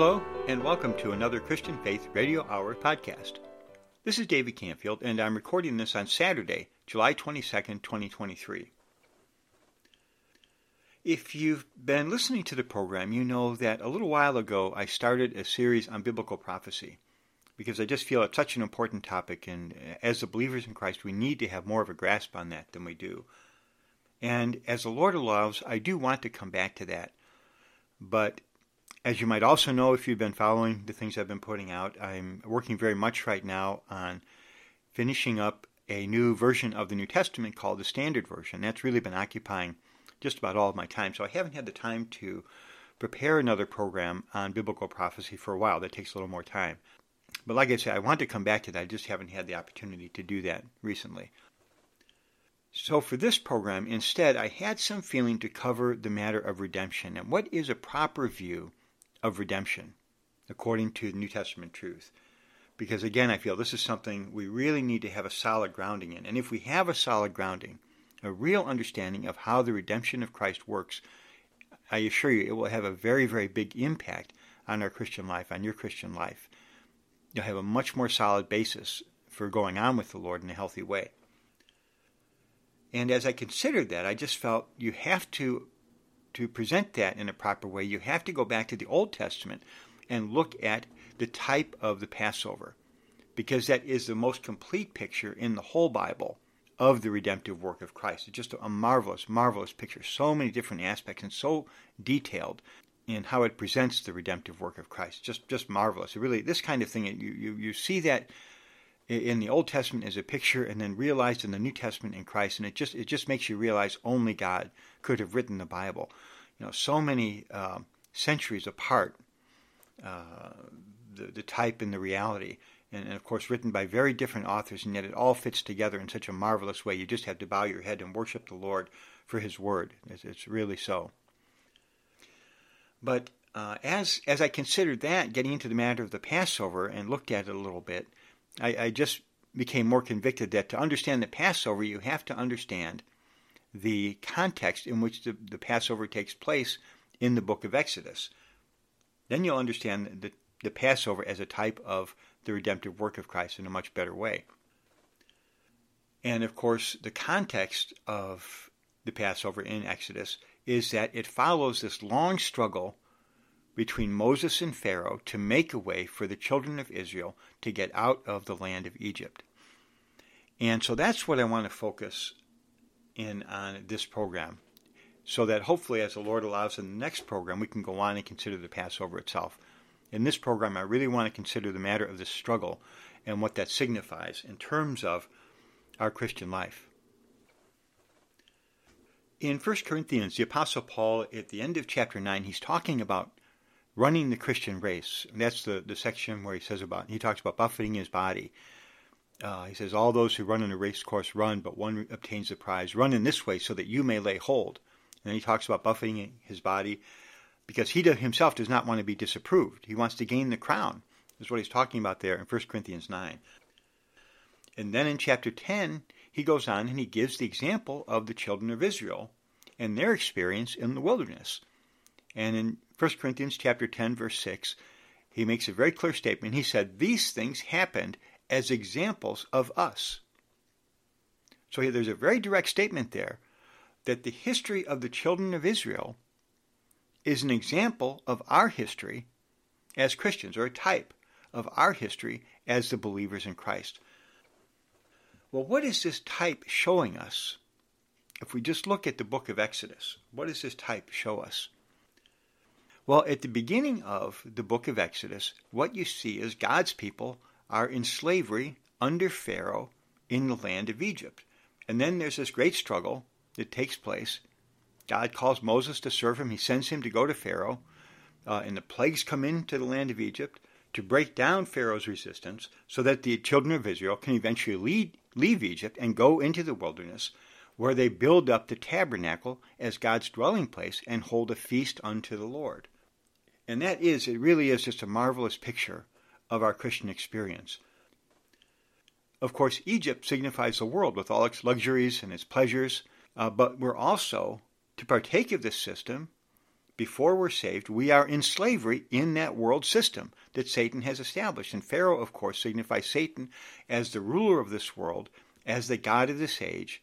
Hello, and welcome to another Christian Faith Radio Hour podcast. This is David Canfield, and I'm recording this on Saturday, July 22nd, 2023. If you've been listening to the program, you know that a little while ago I started a series on biblical prophecy because I just feel it's such an important topic, and uh, as the believers in Christ, we need to have more of a grasp on that than we do. And as the Lord allows, I do want to come back to that. But as you might also know if you've been following the things I've been putting out, I'm working very much right now on finishing up a new version of the New Testament called the Standard Version. That's really been occupying just about all of my time. So I haven't had the time to prepare another program on biblical prophecy for a while. That takes a little more time. But like I said, I want to come back to that. I just haven't had the opportunity to do that recently. So for this program, instead, I had some feeling to cover the matter of redemption and what is a proper view of redemption according to the New Testament truth. Because again, I feel this is something we really need to have a solid grounding in. And if we have a solid grounding, a real understanding of how the redemption of Christ works, I assure you it will have a very, very big impact on our Christian life, on your Christian life. You'll have a much more solid basis for going on with the Lord in a healthy way. And as I considered that, I just felt you have to to present that in a proper way, you have to go back to the Old Testament and look at the type of the Passover, because that is the most complete picture in the whole Bible of the redemptive work of Christ. It's just a marvelous, marvelous picture. So many different aspects and so detailed in how it presents the redemptive work of Christ. Just just marvelous. Really this kind of thing you, you, you see that in the Old Testament as a picture and then realized in the New Testament in Christ and it just it just makes you realize only God could have written the Bible. You know, so many uh, centuries apart, uh, the, the type and the reality and, and, of course written by very different authors, and yet it all fits together in such a marvelous way. You just have to bow your head and worship the Lord for His Word. It's, it's really so. But uh, as as I considered that, getting into the matter of the Passover and looked at it a little bit, I, I just became more convicted that to understand the Passover, you have to understand the context in which the, the Passover takes place in the book of Exodus. Then you'll understand the, the Passover as a type of the redemptive work of Christ in a much better way. And of course, the context of the Passover in Exodus is that it follows this long struggle between Moses and Pharaoh to make a way for the children of Israel to get out of the land of Egypt. And so that's what I want to focus in on this program, so that hopefully, as the Lord allows in the next program, we can go on and consider the Passover itself. In this program, I really want to consider the matter of the struggle and what that signifies in terms of our Christian life. In 1 Corinthians, the Apostle Paul, at the end of chapter 9, he's talking about running the Christian race. And that's the, the section where he says about, he talks about buffeting his body. Uh, he says, All those who run in a race course run, but one obtains the prize. Run in this way so that you may lay hold. And then he talks about buffeting his body because he himself does not want to be disapproved. He wants to gain the crown, is what he's talking about there in 1 Corinthians 9. And then in chapter 10, he goes on and he gives the example of the children of Israel and their experience in the wilderness. And in 1 Corinthians chapter 10 verse 6, he makes a very clear statement. He said, "These things happened as examples of us." So there's a very direct statement there that the history of the children of Israel is an example of our history as Christians, or a type of our history as the believers in Christ. Well, what is this type showing us? If we just look at the book of Exodus, what does this type show us? Well, at the beginning of the book of Exodus, what you see is God's people are in slavery under Pharaoh in the land of Egypt. And then there's this great struggle that takes place God calls Moses to serve him. He sends him to go to Pharaoh, uh, and the plagues come into the land of Egypt to break down Pharaoh's resistance so that the children of Israel can eventually lead, leave Egypt and go into the wilderness where they build up the tabernacle as God's dwelling place and hold a feast unto the Lord. And that is, it really is just a marvelous picture of our Christian experience. Of course, Egypt signifies the world with all its luxuries and its pleasures, uh, but we're also to partake of this system before we're saved, we are in slavery in that world system that Satan has established. And Pharaoh, of course, signifies Satan as the ruler of this world, as the God of this age,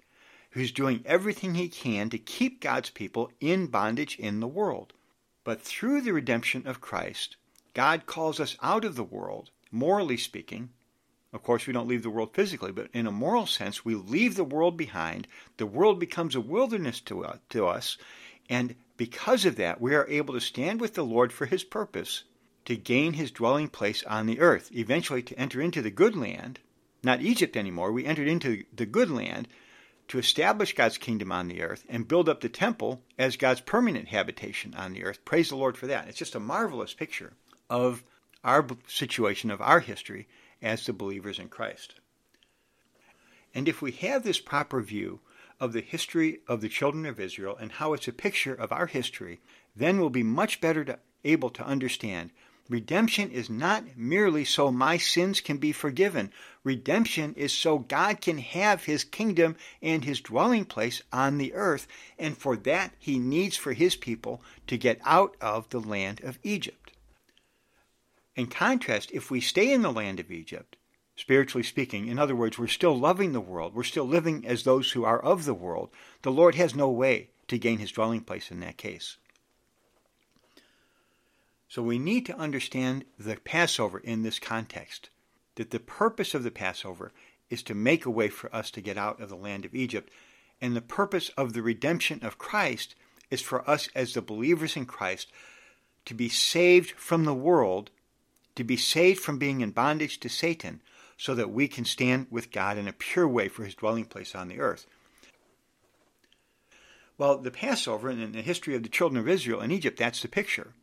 who's doing everything he can to keep God's people in bondage in the world. But through the redemption of Christ, God calls us out of the world, morally speaking. Of course, we don't leave the world physically, but in a moral sense, we leave the world behind. The world becomes a wilderness to, uh, to us, and because of that, we are able to stand with the Lord for his purpose, to gain his dwelling place on the earth, eventually to enter into the good land, not Egypt anymore. We entered into the good land to establish God's kingdom on the earth and build up the temple as God's permanent habitation on the earth. Praise the Lord for that. It's just a marvelous picture of our situation, of our history as the believers in Christ. And if we have this proper view of the history of the children of Israel and how it's a picture of our history, then we'll be much better to, able to understand redemption is not merely so my sins can be forgiven. Redemption is so God can have his kingdom and his dwelling place on the earth, and for that he needs for his people to get out of the land of Egypt. In contrast, if we stay in the land of Egypt, spiritually speaking. In other words, we're still loving the world. We're still living as those who are of the world. The Lord has no way to gain his dwelling place in that case. So we need to understand the Passover in this context. That the purpose of the Passover is to make a way for us to get out of the land of Egypt. And the purpose of the redemption of Christ is for us as the believers in Christ to be saved from the world, to be saved from being in bondage to Satan, so that we can stand with God in a pure way for his dwelling place on the earth. Well, the Passover and the history of the children of Israel in Egypt, that's the picture.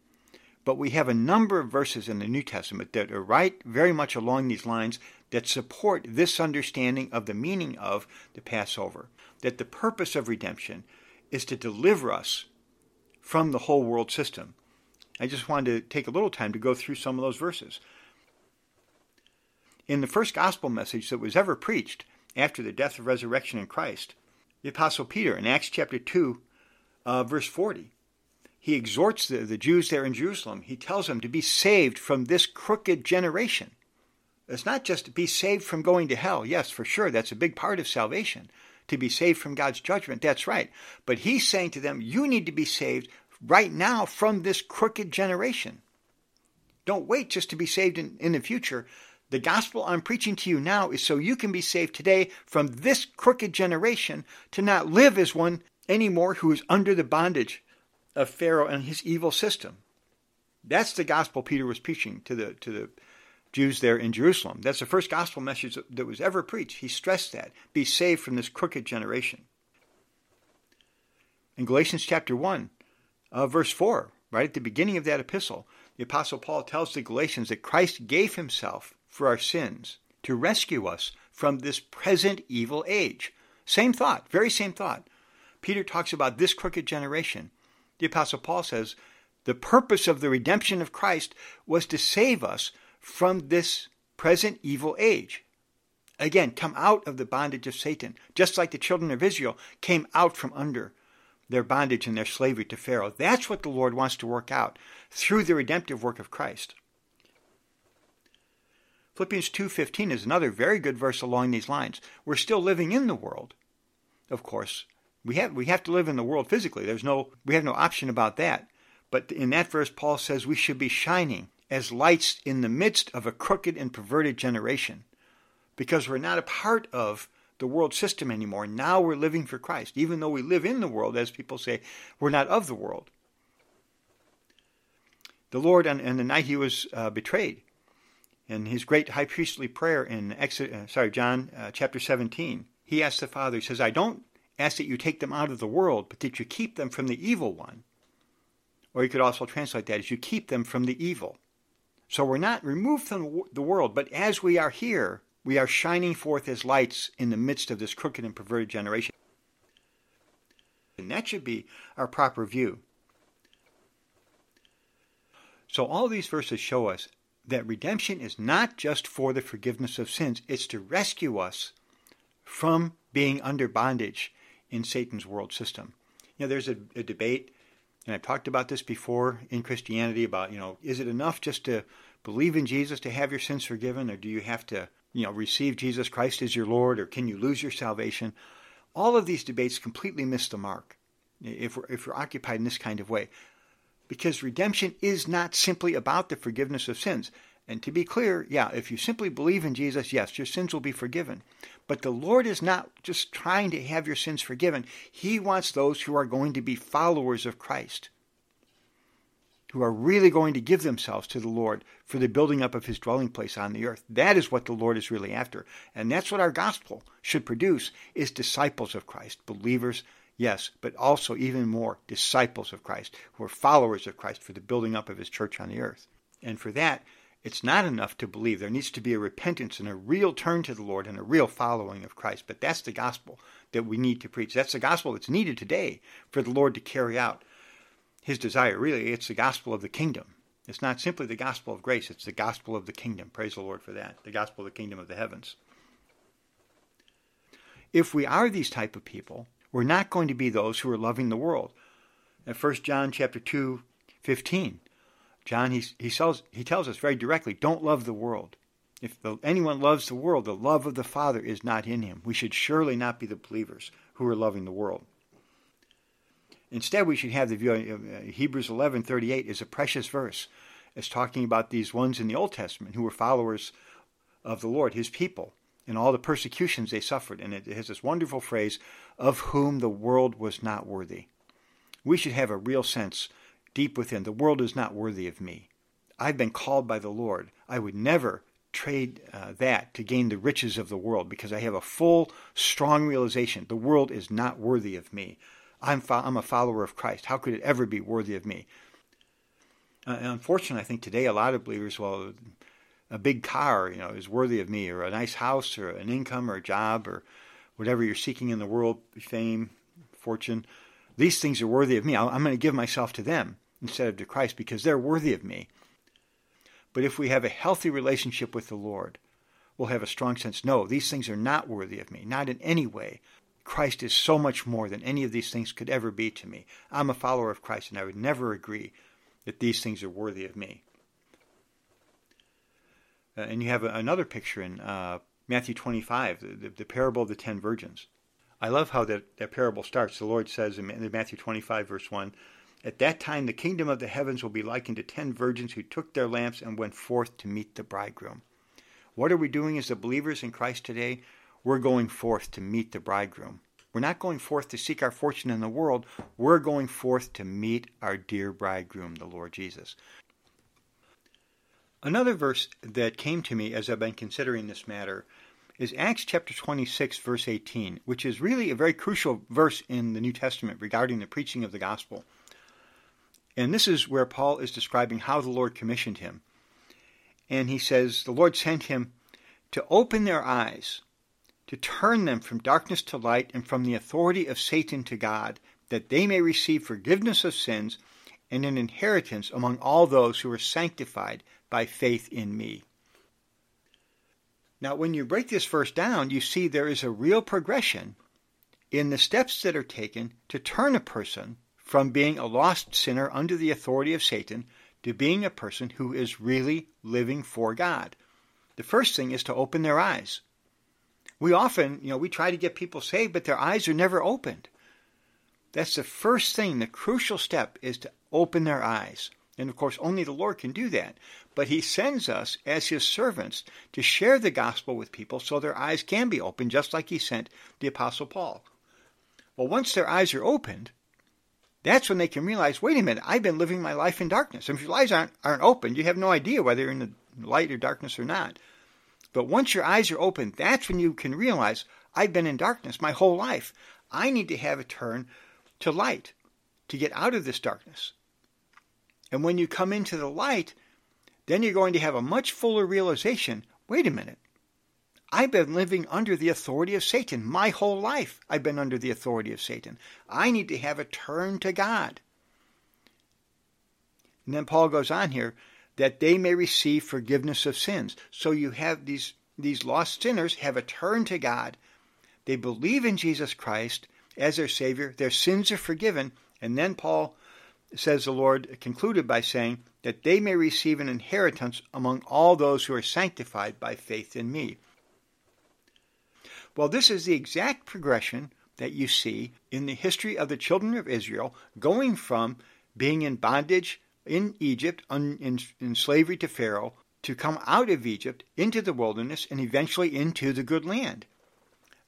But we have a number of verses in the New Testament that are right very much along these lines that support this understanding of the meaning of the Passover. That the purpose of redemption is to deliver us from the whole world system. I just wanted to take a little time to go through some of those verses in the first gospel message that was ever preached after the death and resurrection in Christ, the Apostle Peter in Acts chapter 2, uh, verse 40, he exhorts the, the Jews there in Jerusalem. He tells them to be saved from this crooked generation. It's not just to be saved from going to hell. Yes, for sure, that's a big part of salvation. To be saved from God's judgment, that's right. But he's saying to them, you need to be saved right now from this crooked generation. Don't wait just to be saved in, in the future. The gospel I'm preaching to you now is so you can be saved today from this crooked generation to not live as one anymore who is under the bondage of Pharaoh and his evil system. That's the gospel Peter was preaching to the to the Jews there in Jerusalem. That's the first gospel message that was ever preached. He stressed that. Be saved from this crooked generation. In Galatians chapter 1, uh, verse 4, right at the beginning of that epistle, the Apostle Paul tells the Galatians that Christ gave himself for our sins to rescue us from this present evil age. Same thought, very same thought. Peter talks about this crooked generation. The Apostle Paul says the purpose of the redemption of Christ was to save us from this present evil age. Again, come out of the bondage of Satan, just like the children of Israel came out from under their bondage and their slavery to Pharaoh. That's what the Lord wants to work out through the redemptive work of Christ. Philippians 2:15 is another very good verse along these lines. We're still living in the world. Of course, we have we have to live in the world physically. There's no we have no option about that. But in that verse Paul says we should be shining as lights in the midst of a crooked and perverted generation. Because we're not a part of the world system anymore. Now we're living for Christ. Even though we live in the world, as people say, we're not of the world. The Lord, on the night he was uh, betrayed, in his great high priestly prayer in Exodus, uh, sorry, John uh, chapter 17, he asks the Father, he says, I don't ask that you take them out of the world, but that you keep them from the evil one. Or you could also translate that as you keep them from the evil. So we're not removed from the world, but as we are here, we are shining forth as lights in the midst of this crooked and perverted generation. And that should be our proper view. So all these verses show us that redemption is not just for the forgiveness of sins, it's to rescue us from being under bondage in Satan's world system. You know, there's a, a debate And I've talked about this before in Christianity about, you know, is it enough just to believe in Jesus to have your sins forgiven, or do you have to, you know, receive Jesus Christ as your Lord, or can you lose your salvation? All of these debates completely miss the mark if we're, if we're occupied in this kind of way. Because redemption is not simply about the forgiveness of sins. And to be clear, yeah, if you simply believe in Jesus, yes, your sins will be forgiven. But the Lord is not just trying to have your sins forgiven. He wants those who are going to be followers of Christ, who are really going to give themselves to the Lord for the building up of his dwelling place on the earth. That is what the Lord is really after. And that's what our gospel should produce is disciples of Christ, believers, yes, but also even more disciples of Christ, who are followers of Christ for the building up of his church on the earth. And for that, it's not enough to believe. There needs to be a repentance and a real turn to the Lord and a real following of Christ. But that's the gospel that we need to preach. That's the gospel that's needed today for the Lord to carry out his desire. Really, it's the gospel of the kingdom. It's not simply the gospel of grace, it's the gospel of the kingdom. Praise the Lord for that. The gospel of the kingdom of the heavens. If we are these type of people, we're not going to be those who are loving the world. In 1 John chapter 2, 15, John, he, he, tells, he tells us very directly, don't love the world. If the, anyone loves the world, the love of the Father is not in him. We should surely not be the believers who are loving the world. Instead, we should have the view of uh, Hebrews 11:38 is a precious verse. It's talking about these ones in the Old Testament who were followers of the Lord, his people, and all the persecutions they suffered. And it has this wonderful phrase, of whom the world was not worthy. We should have a real sense deep within. The world is not worthy of me. I've been called by the Lord. I would never trade uh, that to gain the riches of the world because I have a full, strong realization the world is not worthy of me. I'm, fo- I'm a follower of Christ. How could it ever be worthy of me? Uh, unfortunately, I think today a lot of believers, well, a big car, you know, is worthy of me, or a nice house, or an income, or a job, or whatever you're seeking in the world, fame, fortune. These things are worthy of me. I'm going to give myself to them instead of to Christ because they're worthy of me. But if we have a healthy relationship with the Lord, we'll have a strong sense no, these things are not worthy of me, not in any way. Christ is so much more than any of these things could ever be to me. I'm a follower of Christ, and I would never agree that these things are worthy of me. Uh, and you have another picture in uh, Matthew 25, the, the, parable of the ten virgins. I love how that, that parable starts. The Lord says in Matthew 25, verse 1, at that time, the kingdom of the heavens will be likened to ten virgins who took their lamps and went forth to meet the bridegroom. What are we doing as the believers in Christ today? We're going forth to meet the bridegroom. We're not going forth to seek our fortune in the world. We're going forth to meet our dear bridegroom, the Lord Jesus. Another verse that came to me as I've been considering this matter is Acts chapter 26, verse 18, which is really a very crucial verse in the New Testament regarding the preaching of the gospel. And this is where Paul is describing how the Lord commissioned him. And he says, The Lord sent him to open their eyes, to turn them from darkness to light and from the authority of Satan to God, that they may receive forgiveness of sins and an inheritance among all those who are sanctified by faith in me. Now, when you break this verse down, you see there is a real progression in the steps that are taken to turn a person from being a lost sinner under the authority of Satan to being a person who is really living for God. The first thing is to open their eyes. We often, you know, we try to get people saved, but their eyes are never opened. That's the first thing, the crucial step is to open their eyes. And of course, only the Lord can do that. But He sends us as His servants to share the gospel with people so their eyes can be opened, just like He sent the Apostle Paul. Well, once their eyes are opened, that's when they can realize, wait a minute, I've been living my life in darkness. And if your eyes aren't, aren't open, you have no idea whether you're in the light or darkness or not. But once your eyes are open, that's when you can realize, I've been in darkness my whole life. I need to have a turn to light to get out of this darkness. And when you come into the light, then you're going to have a much fuller realization wait a minute, I've been living under the authority of Satan. My whole life, I've been under the authority of Satan. I need to have a turn to God. And then Paul goes on here that they may receive forgiveness of sins. So you have these, these lost sinners have a turn to God. They believe in Jesus Christ as their Savior. Their sins are forgiven. And then Paul says the Lord, concluded by saying, that they may receive an inheritance among all those who are sanctified by faith in me. Well, this is the exact progression that you see in the history of the children of Israel going from being in bondage in Egypt, in, in slavery to Pharaoh, to come out of Egypt into the wilderness and eventually into the good land.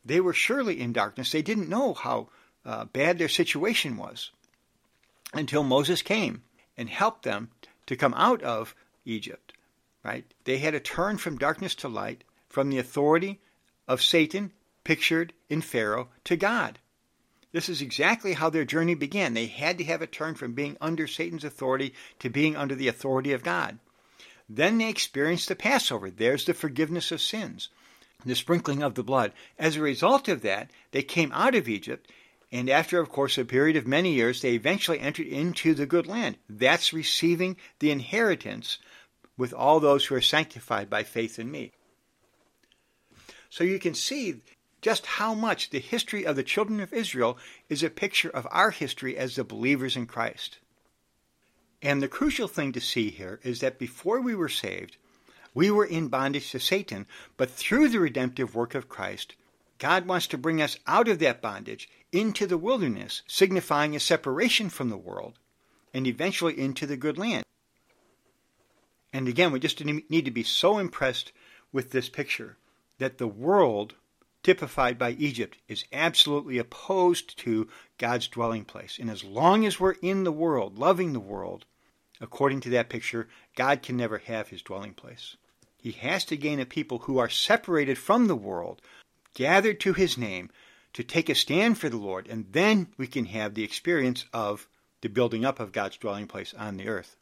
They were surely in darkness. They didn't know how uh, bad their situation was until Moses came and helped them to come out of Egypt. Right? They had to turn from darkness to light, from the authority of Satan pictured in Pharaoh to God. This is exactly how their journey began. They had to have a turn from being under Satan's authority to being under the authority of God. Then they experienced the Passover. There's the forgiveness of sins, the sprinkling of the blood. As a result of that, they came out of Egypt, and after, of course, a period of many years, they eventually entered into the good land. That's receiving the inheritance with all those who are sanctified by faith in me. So you can see just how much the history of the children of Israel is a picture of our history as the believers in Christ. And the crucial thing to see here is that before we were saved, we were in bondage to Satan, but through the redemptive work of Christ, God wants to bring us out of that bondage into the wilderness, signifying a separation from the world, and eventually into the good land. And again, we just need to be so impressed with this picture that the world typified by Egypt, is absolutely opposed to God's dwelling place. And as long as we're in the world, loving the world, according to that picture, God can never have his dwelling place. He has to gain a people who are separated from the world, gathered to his name, to take a stand for the Lord, and then we can have the experience of the building up of God's dwelling place on the earth.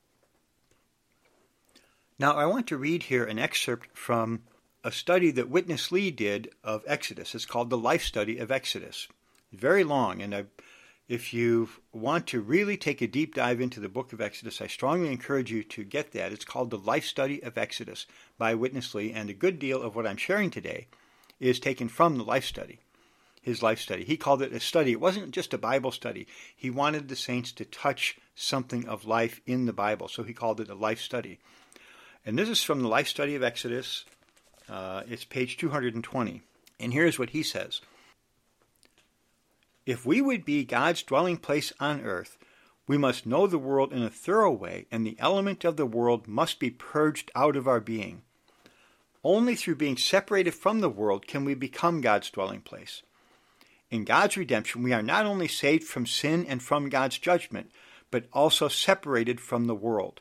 Now, I want to read here an excerpt from a study that Witness Lee did of Exodus. It's called the Life Study of Exodus. Very long, and if you want to really take a deep dive into the book of Exodus, I strongly encourage you to get that. It's called the Life Study of Exodus by Witness Lee, and a good deal of what I'm sharing today is taken from the Life Study, his life study. He called it a study. It wasn't just a Bible study. He wanted the saints to touch something of life in the Bible, so he called it a life study. And this is from the Life Study of Exodus, uh, it's page 220. And here's what he says If we would be God's dwelling place on earth, we must know the world in a thorough way, and the element of the world must be purged out of our being. Only through being separated from the world can we become God's dwelling place. In God's redemption, we are not only saved from sin and from God's judgment, but also separated from the world.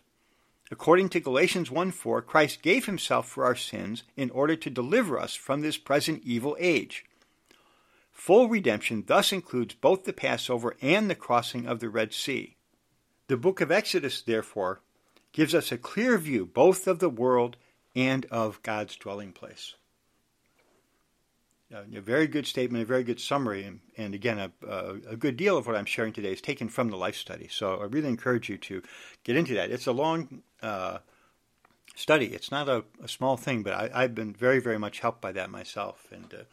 According to Galatians 1 4, Christ gave himself for our sins in order to deliver us from this present evil age. Full redemption thus includes both the Passover and the crossing of the Red Sea. The book of Exodus, therefore, gives us a clear view both of the world and of God's dwelling place a very good statement, a very good summary, and, and again, a, a, good deal of what I'm sharing today is taken from the life study. So I really encourage you to get into that. It's a long uh, study. It's not a, a small thing, but I, have been very, very much helped by that myself, and uh,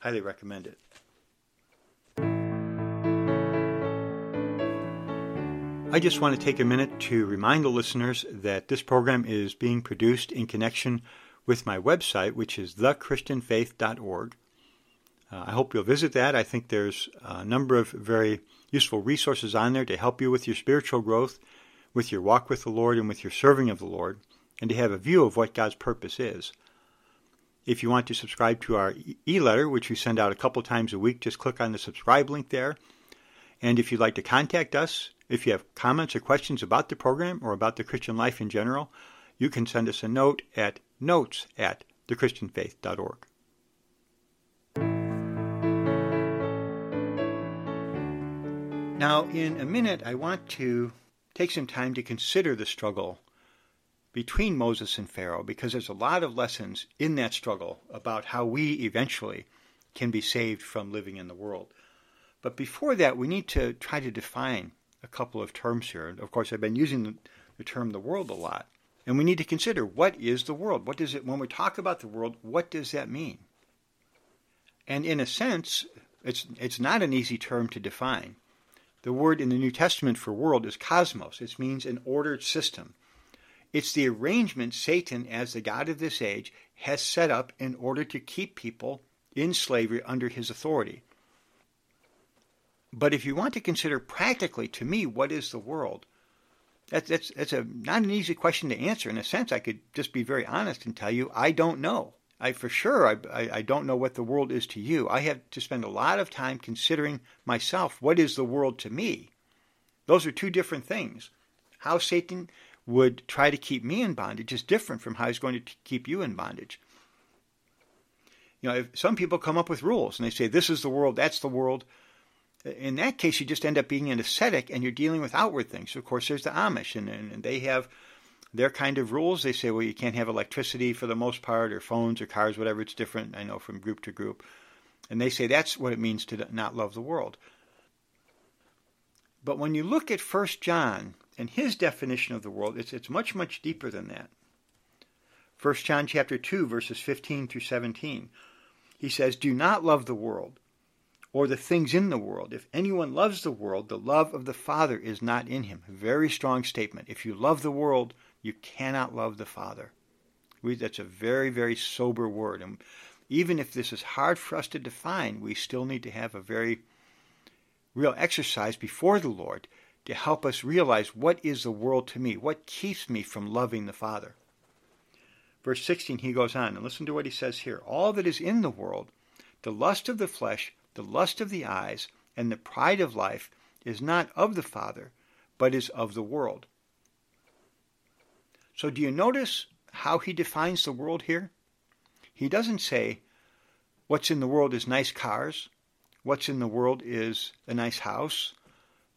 highly recommend it. I just want to take a minute to remind the listeners that this program is being produced in connection with my website, which is thechristianfaith.org. Uh, I hope you'll visit that. I think there's a number of very useful resources on there to help you with your spiritual growth, with your walk with the Lord, and with your serving of the Lord, and to have a view of what God's purpose is. If you want to subscribe to our e letter, which we send out a couple times a week, just click on the subscribe link there. And if you'd like to contact us, if you have comments or questions about the program or about the Christian life in general, you can send us a note at notes at thechristianfaith.org. Now, in a minute, I want to take some time to consider the struggle between Moses and Pharaoh because there's a lot of lessons in that struggle about how we eventually can be saved from living in the world. But before that, we need to try to define a couple of terms here. Of course, I've been using the, term the world a lot. And we need to consider what is the world? What does it, when we talk about the world, what does that mean? And in a sense, it's, it's not an easy term to define The word in the New Testament for world is cosmos. It means an ordered system. It's the arrangement Satan, as the God of this age, has set up in order to keep people in slavery under his authority. But if you want to consider practically, to me, what is the world? That's, that's, that's a, not an easy question to answer. In a sense, I could just be very honest and tell you I don't know. I for sure I, I, don't know what the world is to you. I have to spend a lot of time considering myself. What is the world to me? Those are two different things. How Satan would try to keep me in bondage is different from how he's going to keep you in bondage. You know, if some people come up with rules and they say this is the world, that's the world. In that case, you just end up being an ascetic and you're dealing with outward things. Of course, there's the Amish, and, and they have their kind of rules. They say, well, you can't have electricity for the most part, or phones or cars, whatever. It's different, I know, from group to group. And they say that's what it means to not love the world. But when you look at 1 John and his definition of the world, it's, it's much, much deeper than that. 1 John chapter 2, verses 15 through 17. He says, Do not love the world or the things in the world. If anyone loves the world, the love of the Father is not in him. Very strong statement. If you love the world, you cannot love the Father. We, that's a very, very sober word. And even if this is hard for us to define, we still need to have a very real exercise before the Lord to help us realize what is the world to me? What keeps me from loving the Father? Verse 16, he goes on, and listen to what he says here. All that is in the world, the lust of the flesh, the lust of the eyes, and the pride of life, is not of the Father, but is of the world. So do you notice how he defines the world here? He doesn't say what's in the world is nice cars, what's in the world is a nice house,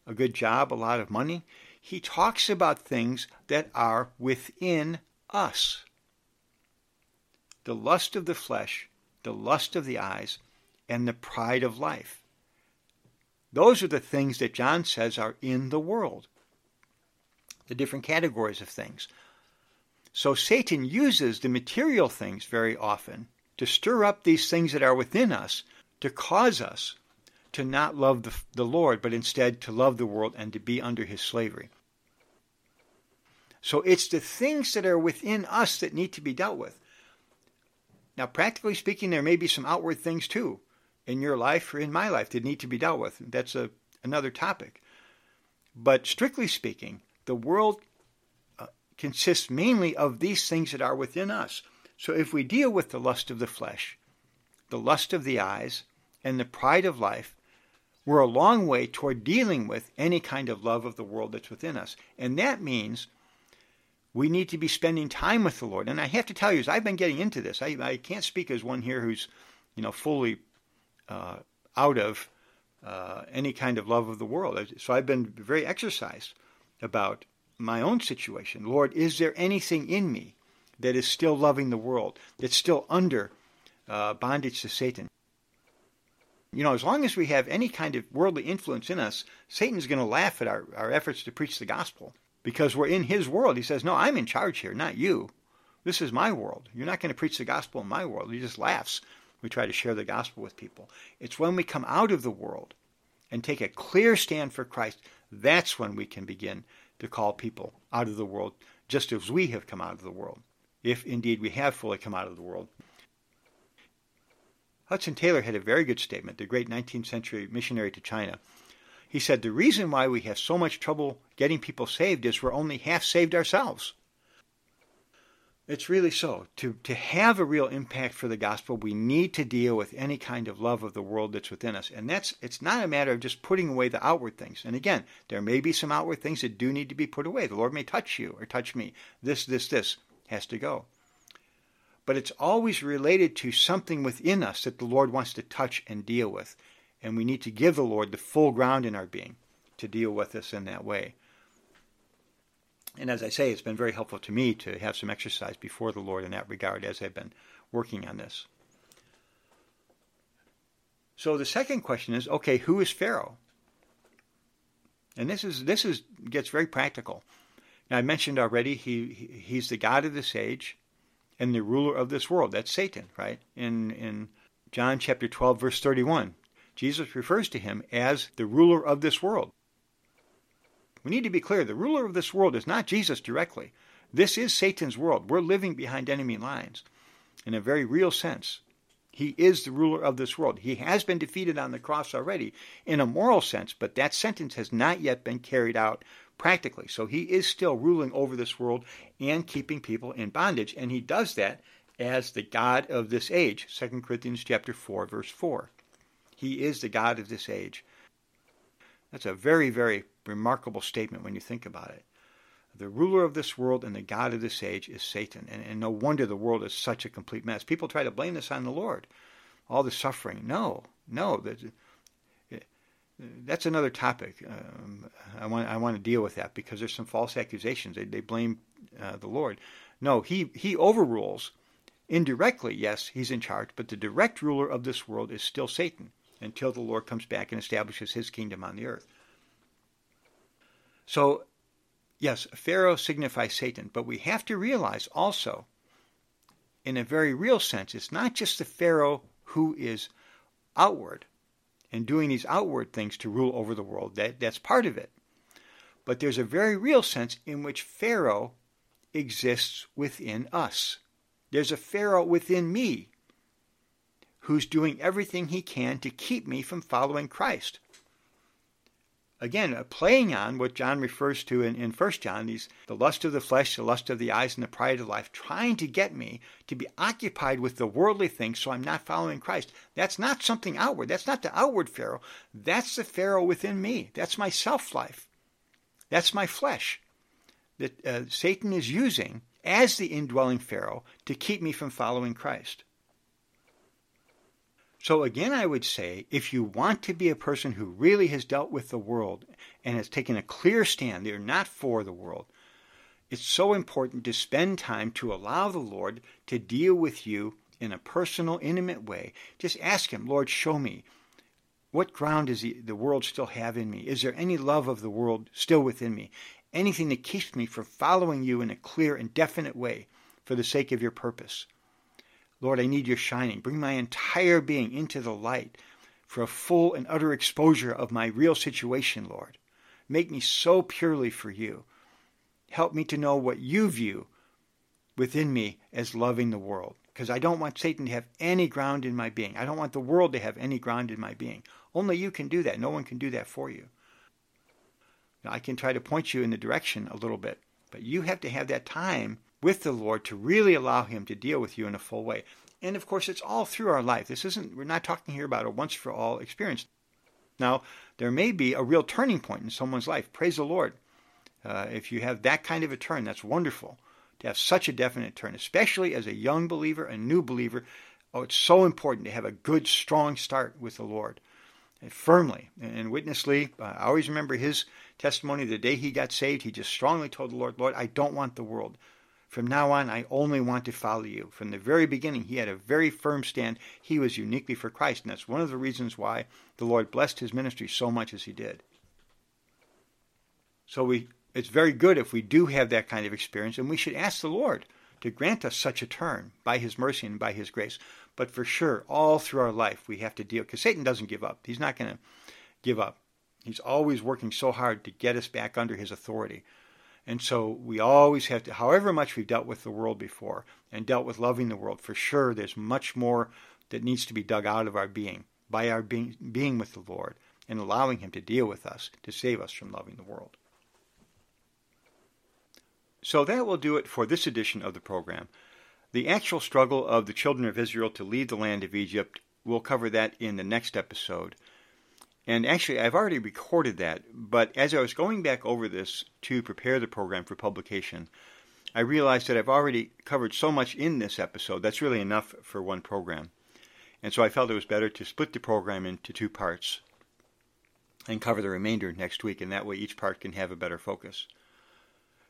a good job, a lot of money. He talks about things that are within us. The lust of the flesh, the lust of the eyes, and the pride of life. Those are the things that John says are in the world. The different categories of things. So Satan uses the material things very often to stir up these things that are within us to cause us to not love the, the Lord, but instead to love the world and to be under his slavery. So it's the things that are within us that need to be dealt with. Now, practically speaking, there may be some outward things too in your life or in my life that need to be dealt with. That's a, another topic. But strictly speaking, the world consists mainly of these things that are within us. So if we deal with the lust of the flesh, the lust of the eyes, and the pride of life, we're a long way toward dealing with any kind of love of the world that's within us. And that means we need to be spending time with the Lord. And I have to tell you, as I've been getting into this, I, I can't speak as one here who's, you know, fully uh, out of uh, any kind of love of the world. So I've been very exercised about my own situation. Lord, is there anything in me that is still loving the world, that's still under uh, bondage to Satan? You know, as long as we have any kind of worldly influence in us, Satan's going to laugh at our, our efforts to preach the gospel because we're in his world. He says, No, I'm in charge here, not you. This is my world. You're not going to preach the gospel in my world. He just laughs. We try to share the gospel with people. It's when we come out of the world and take a clear stand for Christ, that's when we can begin to call people out of the world, just as we have come out of the world, if indeed we have fully come out of the world. Hudson Taylor had a very good statement, the great 19th century missionary to China. He said, The reason why we have so much trouble getting people saved is we're only half saved ourselves. It's really so. To, to have a real impact for the gospel, we need to deal with any kind of love of the world that's within us. And that's it's not a matter of just putting away the outward things. And again, there may be some outward things that do need to be put away. The Lord may touch you or touch me. This, this, this has to go. But it's always related to something within us that the Lord wants to touch and deal with. And we need to give the Lord the full ground in our being to deal with us in that way. And as I say, it's been very helpful to me to have some exercise before the Lord in that regard as I've been working on this. So the second question is, okay, who is Pharaoh? And this is this is gets very practical. Now I mentioned already he, he he's the god of this age and the ruler of this world. That's Satan, right? In in John chapter 12 verse 31, Jesus refers to him as the ruler of this world. We need to be clear the ruler of this world is not Jesus directly. This is Satan's world. We're living behind enemy lines in a very real sense. He is the ruler of this world. He has been defeated on the cross already in a moral sense, but that sentence has not yet been carried out practically. So he is still ruling over this world and keeping people in bondage, and he does that as the God of this age. 2 Corinthians chapter 4 verse 4. He is the God of this age. That's a very very remarkable statement when you think about it. The ruler of this world and the God of this age is Satan. And, and no wonder the world is such a complete mess. People try to blame this on the Lord. All the suffering. No, no. That, that's another topic. Um, I want I want to deal with that because there's some false accusations. They, they blame uh, the Lord. No, he he overrules indirectly. Yes, he's in charge, but the direct ruler of this world is still Satan until the Lord comes back and establishes His kingdom on the earth. So Yes, Pharaoh signifies Satan, but we have to realize also, in a very real sense, it's not just the Pharaoh who is outward and doing these outward things to rule over the world. That, that's part of it. But there's a very real sense in which Pharaoh exists within us. There's a Pharaoh within me who's doing everything he can to keep me from following Christ again, playing on what John refers to in, in 1 John, these the lust of the flesh, the lust of the eyes, and the pride of life, trying to get me to be occupied with the worldly things so I'm not following Christ. That's not something outward. That's not the outward Pharaoh. That's the Pharaoh within me. That's my self life. That's my flesh that uh, Satan is using as the indwelling Pharaoh to keep me from following Christ. So again, I would say if you want to be a person who really has dealt with the world and has taken a clear stand, they're not for the world, it's so important to spend time to allow the Lord to deal with you in a personal, intimate way. Just ask Him, Lord, show me. What ground does the, the world still have in me? Is there any love of the world still within me? Anything that keeps me from following you in a clear and definite way for the sake of your purpose? Lord, I need your shining. Bring my entire being into the light for a full and utter exposure of my real situation, Lord. Make me so purely for you. Help me to know what you view within me as loving the world. Because I don't want Satan to have any ground in my being. I don't want the world to have any ground in my being. Only you can do that. No one can do that for you. Now, I can try to point you in the direction a little bit, but you have to have that time with the Lord to really allow Him to deal with you in a full way. And of course, it's all through our life. This isn't, we're not talking here about a once for all experience. Now, there may be a real turning point in someone's life. Praise the Lord. Uh, if you have that kind of a turn, that's wonderful to have such a definite turn, especially as a young believer, a new believer. Oh, it's so important to have a good, strong start with the Lord and firmly. And Witness Lee, uh, I always remember his testimony the day he got saved. He just strongly told the Lord, Lord, I don't want the world. From now on, I only want to follow you. From the very beginning, he had a very firm stand. He was uniquely for Christ, and that's one of the reasons why the Lord blessed his ministry so much as he did. So we, it's very good if we do have that kind of experience, and we should ask the Lord to grant us such a turn by his mercy and by his grace. But for sure, all through our life, we have to deal, because Satan doesn't give up. He's not going to give up. He's always working so hard to get us back under his authority. And so we always have to, however much we've dealt with the world before and dealt with loving the world, for sure there's much more that needs to be dug out of our being by our being, being with the Lord and allowing Him to deal with us to save us from loving the world. So that will do it for this edition of the program. The actual struggle of the children of Israel to leave the land of Egypt, we'll cover that in the next episode. And actually, I've already recorded that, but as I was going back over this to prepare the program for publication, I realized that I've already covered so much in this episode that's really enough for one program. And so I felt it was better to split the program into two parts and cover the remainder next week, and that way each part can have a better focus.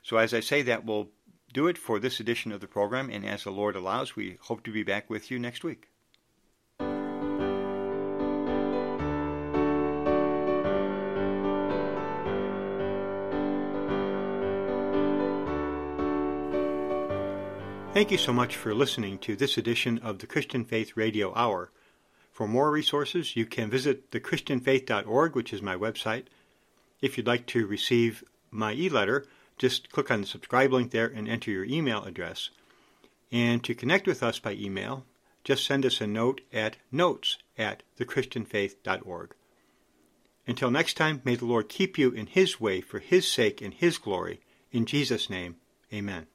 So, as I say, that will do it for this edition of the program, and as the Lord allows, we hope to be back with you next week. Thank you so much for listening to this edition of the Christian Faith Radio Hour. For more resources, you can visit thechristianfaith.org, which is my website. If you'd like to receive my e-letter, just click on the subscribe link there and enter your email address. And to connect with us by email, just send us a note at notes at thechristianfaith.org. Until next time, may the Lord keep you in His way for His sake and His glory. In Jesus' name, amen.